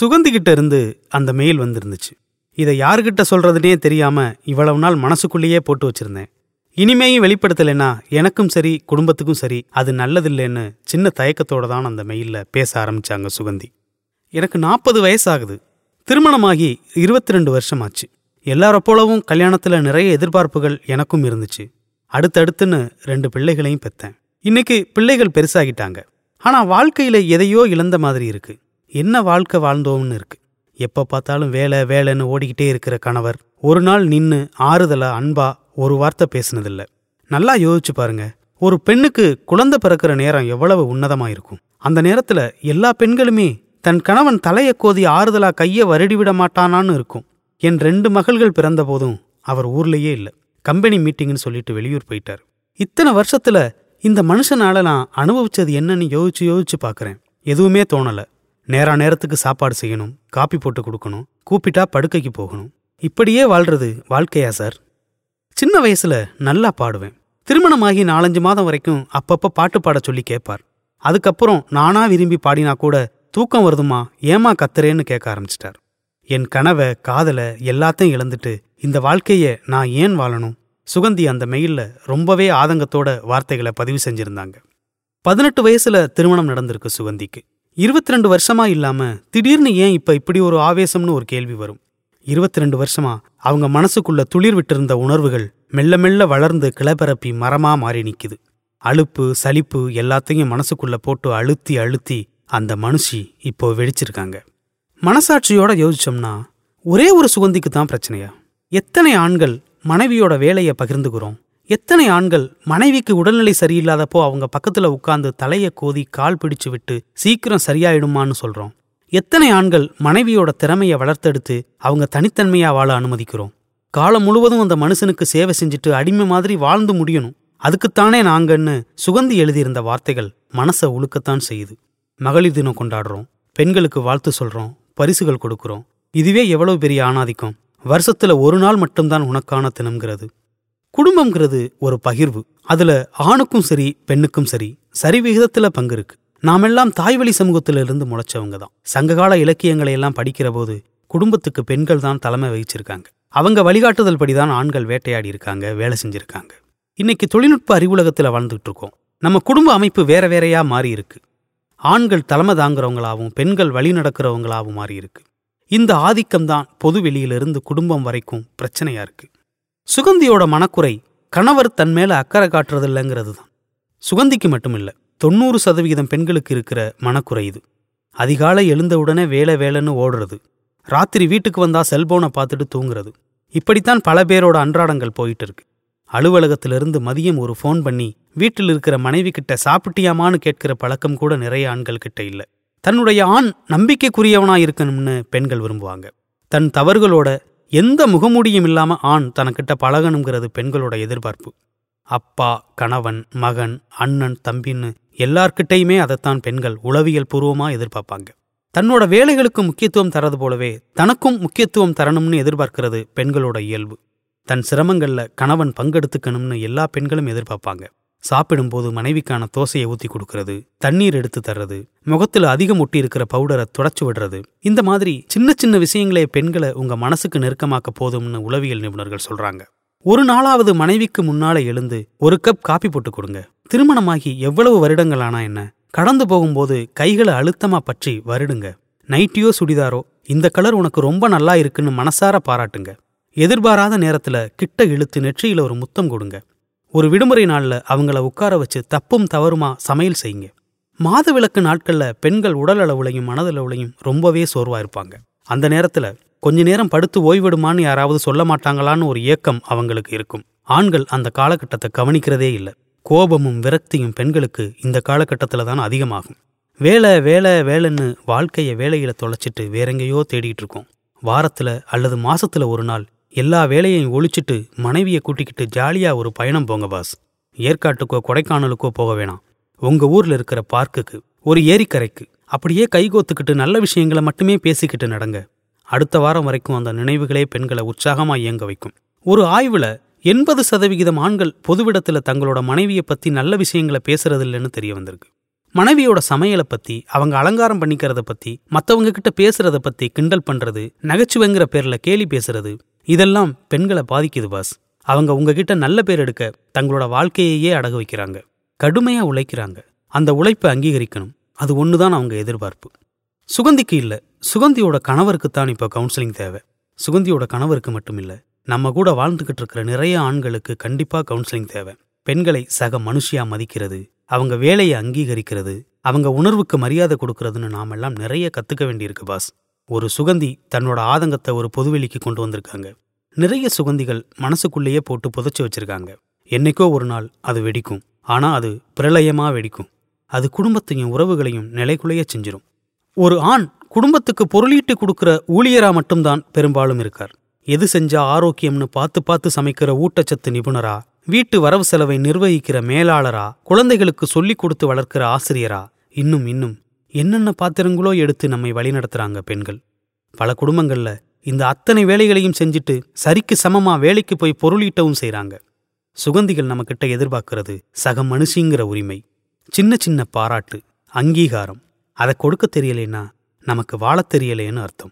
சுகந்திக்கிட்ட இருந்து அந்த மெயில் வந்திருந்துச்சு. இதை யாருக்கிட்ட சொல்றதுனே தெரியாம இவ்வளவு நாள் மனசுக்குள்ளேயே போட்டு வச்சிருந்தேன். இனிமேயும் வெளிப்படுத்தலைன்னா எனக்கும் சரி குடும்பத்துக்கும் சரி அது நல்லதில்லைன்னு சின்ன தயக்கத்தோட தான் அந்த மெயில்ல பேச ஆரம்பிச்சாங்க சுகந்தி. எனக்கு நாற்பது வயசாகுது. திருமணமாகி இருபத்தி ரெண்டு வருஷமாச்சு. எல்லார போலவும் கல்யாணத்துல நிறைய எதிர்பார்ப்புகள் எனக்கும் இருந்துச்சு. அடுத்தடுத்துன்னு ரெண்டு பிள்ளைகளையும் பெத்தேன். இன்னைக்கு பிள்ளைகள் பெருசாகிட்டாங்க. ஆனா வாழ்க்கையில எதையோ இழந்த மாதிரி இருக்கு. என்ன வாழ்க்கை வாழ்ந்தோம்னு இருக்கு. எப்ப பார்த்தாலும் வேலை வேலைன்னு ஓடிக்கிட்டே இருக்கிற கணவர் ஒரு நாள் நின்னு ஆறுதலா அன்பா ஒரு வார்த்தை பேசினதில்ல. நல்லா யோசிச்சு பாருங்க. ஒரு பெண்ணுக்கு குழந்தை பிறக்கிற நேரம் எவ்வளவு உன்னதமா இருக்கும். அந்த நேரத்துல எல்லா பெண்களுமே தன் கணவன் தலையை கோதி ஆறுதலா கைய வருடி விட மாட்டானான்னு இருக்கும். என் ரெண்டு மகள்கள் பிறந்த போதும் அவர் ஊர்லயே இல்ல. கம்பெனி மீட்டிங்னு சொல்லிட்டு வெளியூர் போயிட்டார். இத்தனை வருஷத்துல இந்த மனுஷனால நான் அனுபவிச்சது என்னன்னு யோசிச்சு யோசிச்சு பாக்குறேன். எதுவுமே தோணல. நேரா நேரத்துக்கு சாப்பாடு செய்யணும் காப்பி போட்டு கொடுக்கணும் கூப்பிட்டா படுக்கைக்கு போகணும். இப்படியே வாழ்றது வாழ்க்கையா சார்? சின்ன வயசுல நல்லா பாடுவேன். திருமணமாகி நாலஞ்சு மாதம் வரைக்கும் அப்பப்ப பாட்டு பாட சொல்லி கேட்பார். அதுக்கப்புறம் நானா விரும்பி பாடினா கூட தூக்கம் வருதுமா ஏமா கத்துறேன்னு கேட்க ஆரம்பிச்சிட்டார். என் கனவை காதலை எல்லாத்தையும் இழந்துட்டு இந்த வாழ்க்கைய நான் ஏன் வாழணும்? சுகந்தி அந்த மெயில்ல ரொம்பவே ஆதங்கத்தோட வார்த்தைகளை பதிவு செஞ்சிருந்தாங்க. பதினெட்டு வயசுல திருமணம் நடந்திருக்கு சுகந்திக்கு. இருபத்தி ரெண்டு வருஷமா இல்லாம திடீர்னு ஏன் இப்ப இப்படி ஒரு ஆவேசம்னு ஒரு கேள்வி வரும்? இருபத்தி ரெண்டு வருஷமா அவங்க மனசுக்குள்ள துளிர் விட்டிருந்த உணர்வுகள் மெல்ல மெல்ல வளர்ந்து கிளபரப்பி மரமா மாறி நிக்குது. அழுப்பு சலிப்பு எல்லாத்தையும் மனசுக்குள்ள போட்டு அழுத்தி அழுத்தி அந்த மனுஷி இப்போ வெடிச்சிருக்காங்க. மனசாட்சியோட யோசிச்சோம்னா ஒரே ஒரு சுகந்திக்கு தான் பிரச்சனையா? எத்தனை ஆண்கள் மனைவியோட வேலையை பகிர்ந்துக்கிறோம்? எத்தனை ஆண்கள் மனைவிக்கு உடல்நிலை சரியில்லாதப்போ அவங்க பக்கத்துல உட்கார்ந்து தலையை கோதி கால் பிடிச்சு விட்டு சீக்கிரம் சரியாயிடுமான்னு சொல்றோம். எத்தனை ஆண்கள் மனைவியோட திறமையை வளர்த்தெடுத்து அவங்க தனித்தன்மையா வாழ அனுமதிக்கிறோம்? காலம் முழுவதும் அந்த மனுஷனுக்கு சேவை செஞ்சுட்டு அடிமை மாதிரி வாழ்ந்து முடியணும். அதுக்குத்தானே நாங்கன்னு சுகந்தி எழுதியிருந்த வார்த்தைகள் மனசை உழுக்கத்தான் செய்யுது. மகளிர் தினம் கொண்டாடுறோம். பெண்களுக்கு வாழ்த்து சொல்றோம். பரிசுகள் கொடுக்கறோம். இதுவே எவ்வளவு பெரிய ஆணாதிக்கம். வருஷத்துல ஒரு நாள் மட்டும்தான் உனக்கான தினம்ங்கிறது. குடும்பம்ங்கிறது ஒரு பகிர்வு. அதுல ஆணுக்கும் சரி பெண்ணுக்கும் சரி சரி விகிதத்துல பங்கு இருக்கு. நாமெல்லாம் தாய்வழி சமூகத்திலிருந்து முளைச்சவங்க தான். சங்ககால இலக்கியங்களை எல்லாம் படிக்கிற போது குடும்பத்துக்கு பெண்கள் தான் தலைமை வகிச்சிருக்காங்க. அவங்க வழிகாட்டுதல் படிதான் ஆண்கள் வேட்டையாடி இருக்காங்க வேலை செஞ்சிருக்காங்க. இன்னைக்கு தொழில்நுட்ப அறிவுலகத்துல வாழ்ந்துட்டு இருக்கோம் நம்ம குடும்ப அமைப்பு வேற வேறையா மாறி இருக்கு. ஆண்கள் தலைமை தாங்குறவங்களாவும் பெண்கள் வழி நடக்கிறவங்களாவும் மாறி இருக்கு. இந்த ஆதிக்கம்தான் பொது வெளியிலிருந்து குடும்பம் வரைக்கும் பிரச்சனையா இருக்கு. சுகந்தியோட மனக்குறை கணவர் தன் மேல அக்கறை காட்டுறதில்லைங்கிறது தான் சுகந்திக்கு மட்டுமில்ல தொண்ணூறு சதவிகிதம் பெண்களுக்கு இருக்கிற மனக்குறை இது. அதிகாலை எழுந்தவுடனே வேலை வேலைன்னு ஓடுறது. ராத்திரி வீட்டுக்கு வந்தா செல்போனை பார்த்துட்டு தூங்குறது. இப்படித்தான் பல பேரோட அன்றாடங்கள் போயிட்டு இருக்கு அலுவலகத்திலிருந்து மதியம் ஒரு ஃபோன் பண்ணி வீட்டில் இருக்கிற மனைவி கிட்ட சாப்பிட்டியாமான்னு கேட்கிற பழக்கம் கூட நிறைய ஆண்கள் கிட்ட இல்ல. தன்னுடைய ஆண் நம்பிக்கைக்குரியவனா இருக்கணும்னு பெண்கள் விரும்புவாங்க. தன் தவறுகளோட எந்த முகமூடியும் இல்லாம ஆண் தனக்கிட்ட பழகணுங்கிறது பெண்களோட எதிர்பார்ப்பு. அப்பா கணவன் மகன் அண்ணன் தம்பின்னு எல்லார்கிட்டையுமே அதைத்தான் பெண்கள் உளவியல் பூர்வமா எதிர்பார்ப்பாங்க. தன்னோட வேலைகளுக்கு முக்கியத்துவம் தரது போலவே தனக்கும் முக்கியத்துவம் தரணும்னு எதிர்பார்க்கிறது பெண்களோட இயல்பு. தன் சிரமங்கள்ல கணவன் பங்கெடுத்துக்கணும்னு எல்லா பெண்களும் எதிர்பார்ப்பாங்க. சாப்பிடும்போது மனைவிக்கான தோசையை ஊத்தி கொடுக்கறது தண்ணீர் எடுத்து தர்றது முகத்துல அதிகம் ஒட்டி இருக்கிற பவுடரை தொடச்சு விடுறது. இந்த மாதிரி சின்ன சின்ன விஷயங்களே பெண்களை உங்க மனசுக்கு நெருக்கமாக்க போதும்னு உளவியல் நிபுணர்கள் சொல்றாங்க. ஒரு நாளாவது மனைவிக்கு முன்னால எழுந்து ஒரு கப் காப்பி போட்டு கொடுங்க. திருமணமாகி எவ்வளவு வருடங்கள் ஆனா என்ன? கடந்து போகும்போது கைகளை அழுத்தமா பற்றி வருடுங்க. நைட்டியோ சுடிதாரோ இந்த கலர் உனக்கு ரொம்ப நல்லா இருக்குன்னு மனசார பாராட்டுங்க. எதிர்பாராத நேரத்துல கிட்ட இழுத்து நெற்றியில ஒரு முத்தம் கொடுங்க. ஒரு விடுமுறை நாள்ல அவங்கள உட்கார வச்சு தப்பும் தவறுமா சமையல் செய்யுங்க. மாதவிலக்கு நாட்கள்ல பெண்கள் உடல் அளவுலையும் மனதளவுலையும் ரொம்பவே சோர்வா இருப்பாங்க. அந்த நேரத்துல கொஞ்ச நேரம் படுத்து ஓய்விடுமான்னு யாராவது சொல்ல மாட்டாங்களான்னு ஒரு ஏக்கம் அவங்களுக்கு இருக்கும். ஆண்கள் அந்த காலகட்டத்தை கவனிக்கிறதே இல்லை. கோபமும் விரக்தியும் பெண்களுக்கு இந்த காலகட்டத்துல தான் அதிகமாகும். வேலை வேலை வேலைன்னு வாழ்க்கைய வேலையில தொலைச்சிட்டு வேறெங்கேயோ தேடிட்டு இருக்கோம். வாரத்துல அல்லது மாசத்துல ஒரு நாள் எல்லா வேலையையும் ஒழிச்சிட்டு மனைவியை கூட்டிக்கிட்டு ஜாலியா ஒரு பயணம் போங்க பாஸ். ஏற்காட்டுக்கோ கொடைக்கானலுக்கோ போக வேணாம். உங்க ஊர்ல இருக்கிற பார்க்குக்கு ஒரு ஏரிக்கரைக்கு. அப்படியே கைகோத்துக்கிட்டு நல்ல விஷயங்களை மட்டுமே பேசிக்கிட்டு நடங்க. அடுத்த வாரம் வரைக்கும் அந்த நினைவுகளே பெண்களை உற்சாகமா இயங்க வைக்கும். ஒரு ஆய்வுல எண்பது சதவிகிதம் ஆண்கள் பொதுவிடத்துல தங்களோட மனைவியை பத்தி நல்ல விஷயங்களை பேசுறதில்லைன்னு தெரிய வந்திருக்கு. மனைவியோட சமையலை பத்தி அவங்க அலங்காரம் பண்ணிக்கிறத பத்தி மத்தவங்க கிட்ட பேசுறத பத்தி கிண்டல் பண்றது நகைச்சுவைங்கிற பேர்ல கேலி பேசுறது இதெல்லாம் பெண்களை பாதிக்குது பாஸ். அவங்க உங்ககிட்ட நல்ல பேர் எடுக்க தங்களோட வாழ்க்கையையே அடகு வைக்கிறாங்க. கடுமையா உழைக்கிறாங்க. அந்த உழைப்பை அங்கீகரிக்கணும். அது ஒண்ணுதான் அவங்க எதிர்பார்ப்பு. சுகந்திக்கு இல்ல. சுகந்தியோட கணவருக்குத்தான் இப்போ கவுன்சிலிங் தேவை. சுகந்தியோட கணவருக்கு மட்டும் இல்ல. நம்ம கூட வாழ்ந்துகிட்டு இருக்கிற நிறைய ஆண்களுக்கு கண்டிப்பா கவுன்சிலிங் தேவை. பெண்களை சக மனுஷியா மதிக்கிறது அவங்க வேலையை அங்கீகரிக்கிறது அவங்க உணர்வுக்கு மரியாதை கொடுக்கறதுன்னு நாமெல்லாம் நிறைய கத்துக்க வேண்டியிருக்கு பாஸ். ஒரு சுகந்தி தன்னோட ஆதங்கத்தை ஒரு பொதுவெளிக்கு கொண்டு வந்திருக்காங்க. நிறைய சுகந்திகள் மனசுக்குள்ளேயே போட்டு புதைச்சு வச்சிருக்காங்க. என்னைக்கோ ஒரு நாள் அது வெடிக்கும். ஆனா அது பிரளயமா வெடிக்கும். அது குடும்பத்தையும் உறவுகளையும் நிலைக்குலைய செஞ்சிடும் ஒரு ஆண் குடும்பத்துக்கு பொருளீட்டு கொடுக்கிற ஊழியரா மட்டும்தான் பெரும்பாலும் இருக்கார். எது செஞ்சா ஆரோக்கியம்னு பார்த்து பார்த்து சமைக்கிற ஊட்டச்சத்து நிபுணரா வீட்டு வரவு செலவை நிர்வகிக்கிற மேலாளரா குழந்தைகளுக்கு சொல்லிக் கொடுத்து வளர்க்கிற ஆசிரியரா? இன்னும் இன்னும். என்னென்ன பாத்திரங்களோ எடுத்து நம்மை வழிநடத்துறாங்க பெண்கள். பல குடும்பங்கள்ல இந்த அத்தனை வேலைகளையும் செஞ்சுட்டு சரிக்கு சமமா வேலைக்கு போய் பொருளீட்டவும் செய்றாங்க. சுகந்திகள் நம்மக்கிட்ட எதிர்பார்க்கிறது சக மனுஷிங்கிற உரிமை. சின்ன சின்ன பாராட்டு அங்கீகாரம். அதை கொடுக்க தெரியலேன்னா நமக்கு வாழத் தெரியலேன்னு அர்த்தம்.